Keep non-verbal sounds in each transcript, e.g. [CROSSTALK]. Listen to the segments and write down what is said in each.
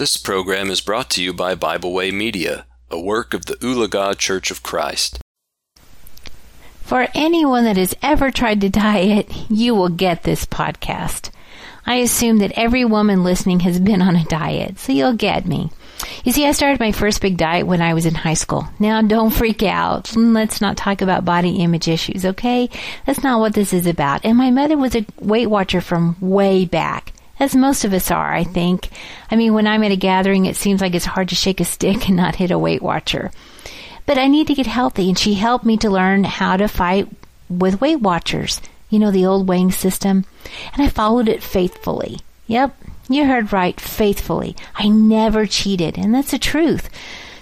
This program is brought to you by Bible Way Media, a work of the Ulaga Church of Christ. For anyone that has ever tried to diet, you will get this podcast. I assume that every woman listening has been on a diet, so you'll get me. You see, I started my first big diet when I was in high school. Now, don't freak out. Let's not talk about body image issues, okay? That's not what this is about. And my mother was a Weight Watcher from way back as most of us are, I think. I mean, when I'm at a gathering, it seems like it's hard to shake a stick and not hit a Weight Watcher. But I need to get healthy, and she helped me to learn how to fight with Weight Watchers. You know, the old weighing system. And I followed it faithfully. Yep, you heard right, faithfully. I never cheated, and that's the truth.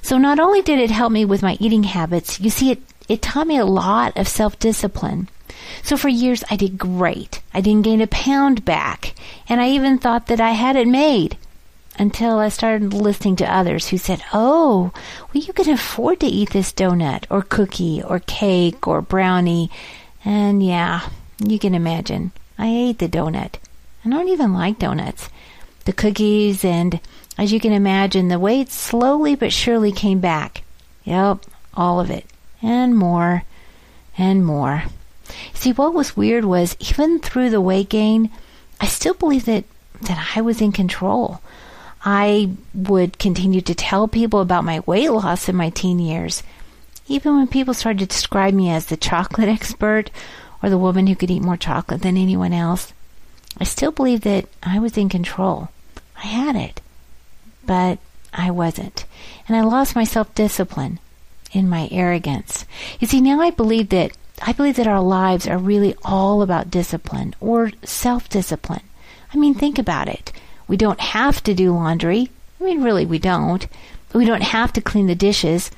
So not only did it help me with my eating habits, you see, it, it taught me a lot of self discipline. So for years I did great. I didn't gain a pound back, and I even thought that I had it made. Until I started listening to others who said, Oh, well, you can afford to eat this donut, or cookie, or cake, or brownie. And yeah, you can imagine. I ate the donut. I don't even like donuts. The cookies, and as you can imagine, the weight slowly but surely came back. Yep, all of it. And more, and more. See, what was weird was even through the weight gain, I still believed that, that I was in control. I would continue to tell people about my weight loss in my teen years. Even when people started to describe me as the chocolate [LAUGHS] expert or the woman who could eat more chocolate than anyone else, I still believed that I was in control. I had it. But I wasn't. And I lost my self discipline in my arrogance. You see, now I believe that I believe that our lives are really all about discipline or self discipline. I mean, think about it. We don't have to do laundry. I mean, really, we don't. We don't have to clean the dishes.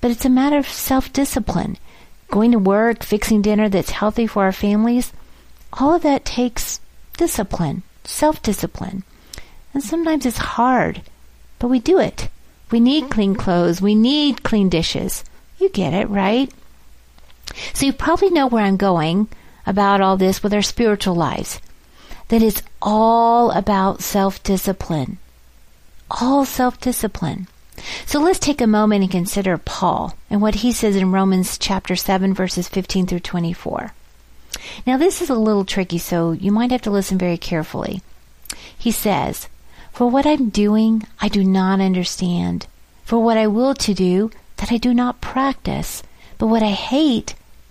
But it's a matter of self discipline. Going to work, fixing dinner that's healthy for our families, all of that takes discipline, self discipline. And sometimes it's hard, but we do it. We need clean clothes. We need clean dishes. You get it, right? So you probably know where I'm going about all this with our spiritual lives. That it's all about self discipline. All self discipline. So let's take a moment and consider Paul and what he says in Romans chapter 7 verses 15 through 24. Now this is a little tricky, so you might have to listen very carefully. He says, For what I'm doing, I do not understand. For what I will to do, that I do not practice. But what I hate,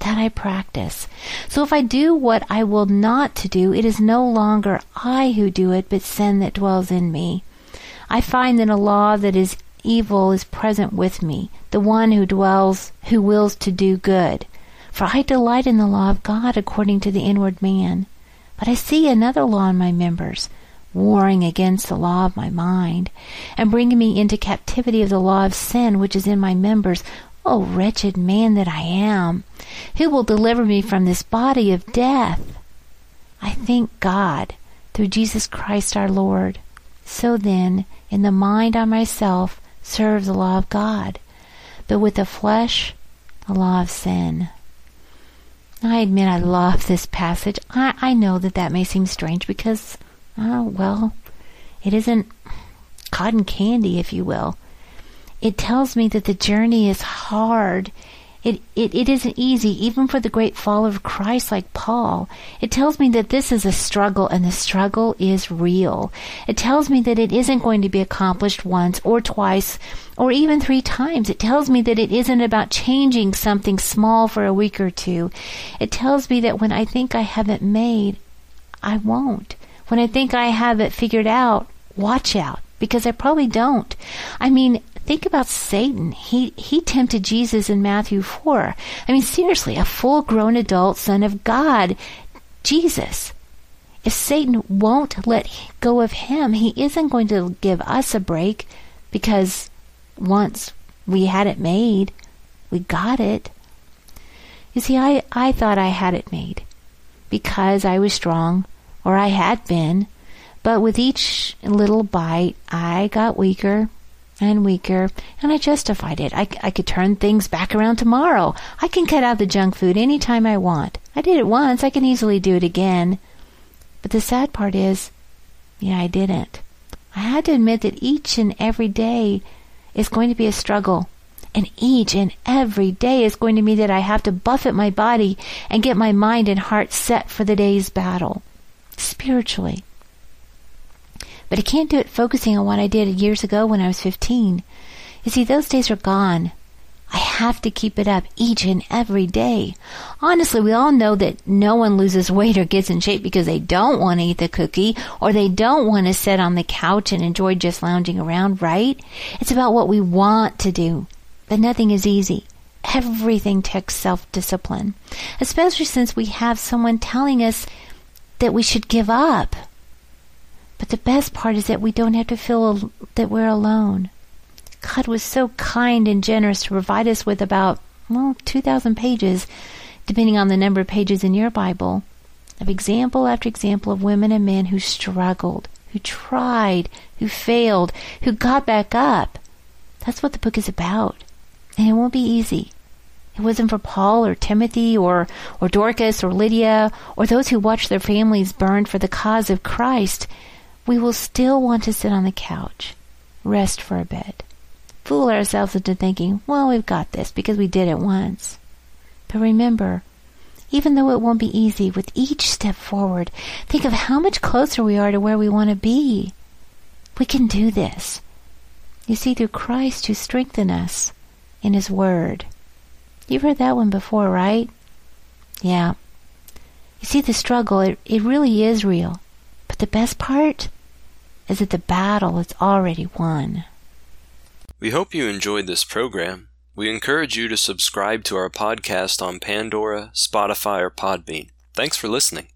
that I practice. So if I do what I will not to do, it is no longer I who do it, but sin that dwells in me. I find that a law that is evil is present with me, the one who dwells, who wills to do good. For I delight in the law of God according to the inward man. But I see another law in my members, warring against the law of my mind, and bringing me into captivity of the law of sin which is in my members. O wretched man that I am! Who will deliver me from this body of death? I thank God through Jesus Christ our Lord. So then, in the mind I myself serve the law of God, but with the flesh, the law of sin. I admit I love this passage. I, I know that that may seem strange because, oh, well, it isn't cotton candy, if you will. It tells me that the journey is hard. It, it, it isn't easy, even for the great follower of Christ like Paul. It tells me that this is a struggle and the struggle is real. It tells me that it isn't going to be accomplished once or twice or even three times. It tells me that it isn't about changing something small for a week or two. It tells me that when I think I have it made, I won't. When I think I have it figured out, watch out because I probably don't. I mean, think about Satan. He he tempted Jesus in Matthew 4. I mean seriously, a full-grown adult son of God, Jesus. If Satan won't let go of him, he isn't going to give us a break because once we had it made. We got it. You see, I, I thought I had it made because I was strong, or I had been. But with each little bite, I got weaker and weaker, and I justified it. I, I could turn things back around tomorrow. I can cut out the junk food any time I want. I did it once, I can easily do it again. But the sad part is, yeah, I didn't. I had to admit that each and every day is going to be a struggle. And each and every day is going to mean that I have to buffet my body and get my mind and heart set for the day's battle, spiritually. But I can't do it focusing on what I did years ago when I was 15. You see, those days are gone. I have to keep it up each and every day. Honestly, we all know that no one loses weight or gets in shape because they don't want to eat the cookie or they don't want to sit on the couch and enjoy just lounging around, right? It's about what we want to do. But nothing is easy. Everything takes self-discipline, especially since we have someone telling us that we should give up. But the best part is that we don't have to feel that we're alone. God was so kind and generous to provide us with about, well, 2,000 pages, depending on the number of pages in your Bible, of example after example of women and men who struggled, who tried, who failed, who got back up. That's what the book is about. And it won't be easy. It wasn't for Paul or Timothy or, or Dorcas or Lydia or those who watched their families burned for the cause of Christ. We will still want to sit on the couch, rest for a bit, fool ourselves into thinking, well, we've got this because we did it once. But remember, even though it won't be easy, with each step forward, think of how much closer we are to where we want to be. We can do this. You see, through Christ who strengthened us in His Word. You've heard that one before, right? Yeah. You see, the struggle, it, it really is real. But the best part is that the battle is already won. We hope you enjoyed this program. We encourage you to subscribe to our podcast on Pandora, Spotify, or Podbean. Thanks for listening.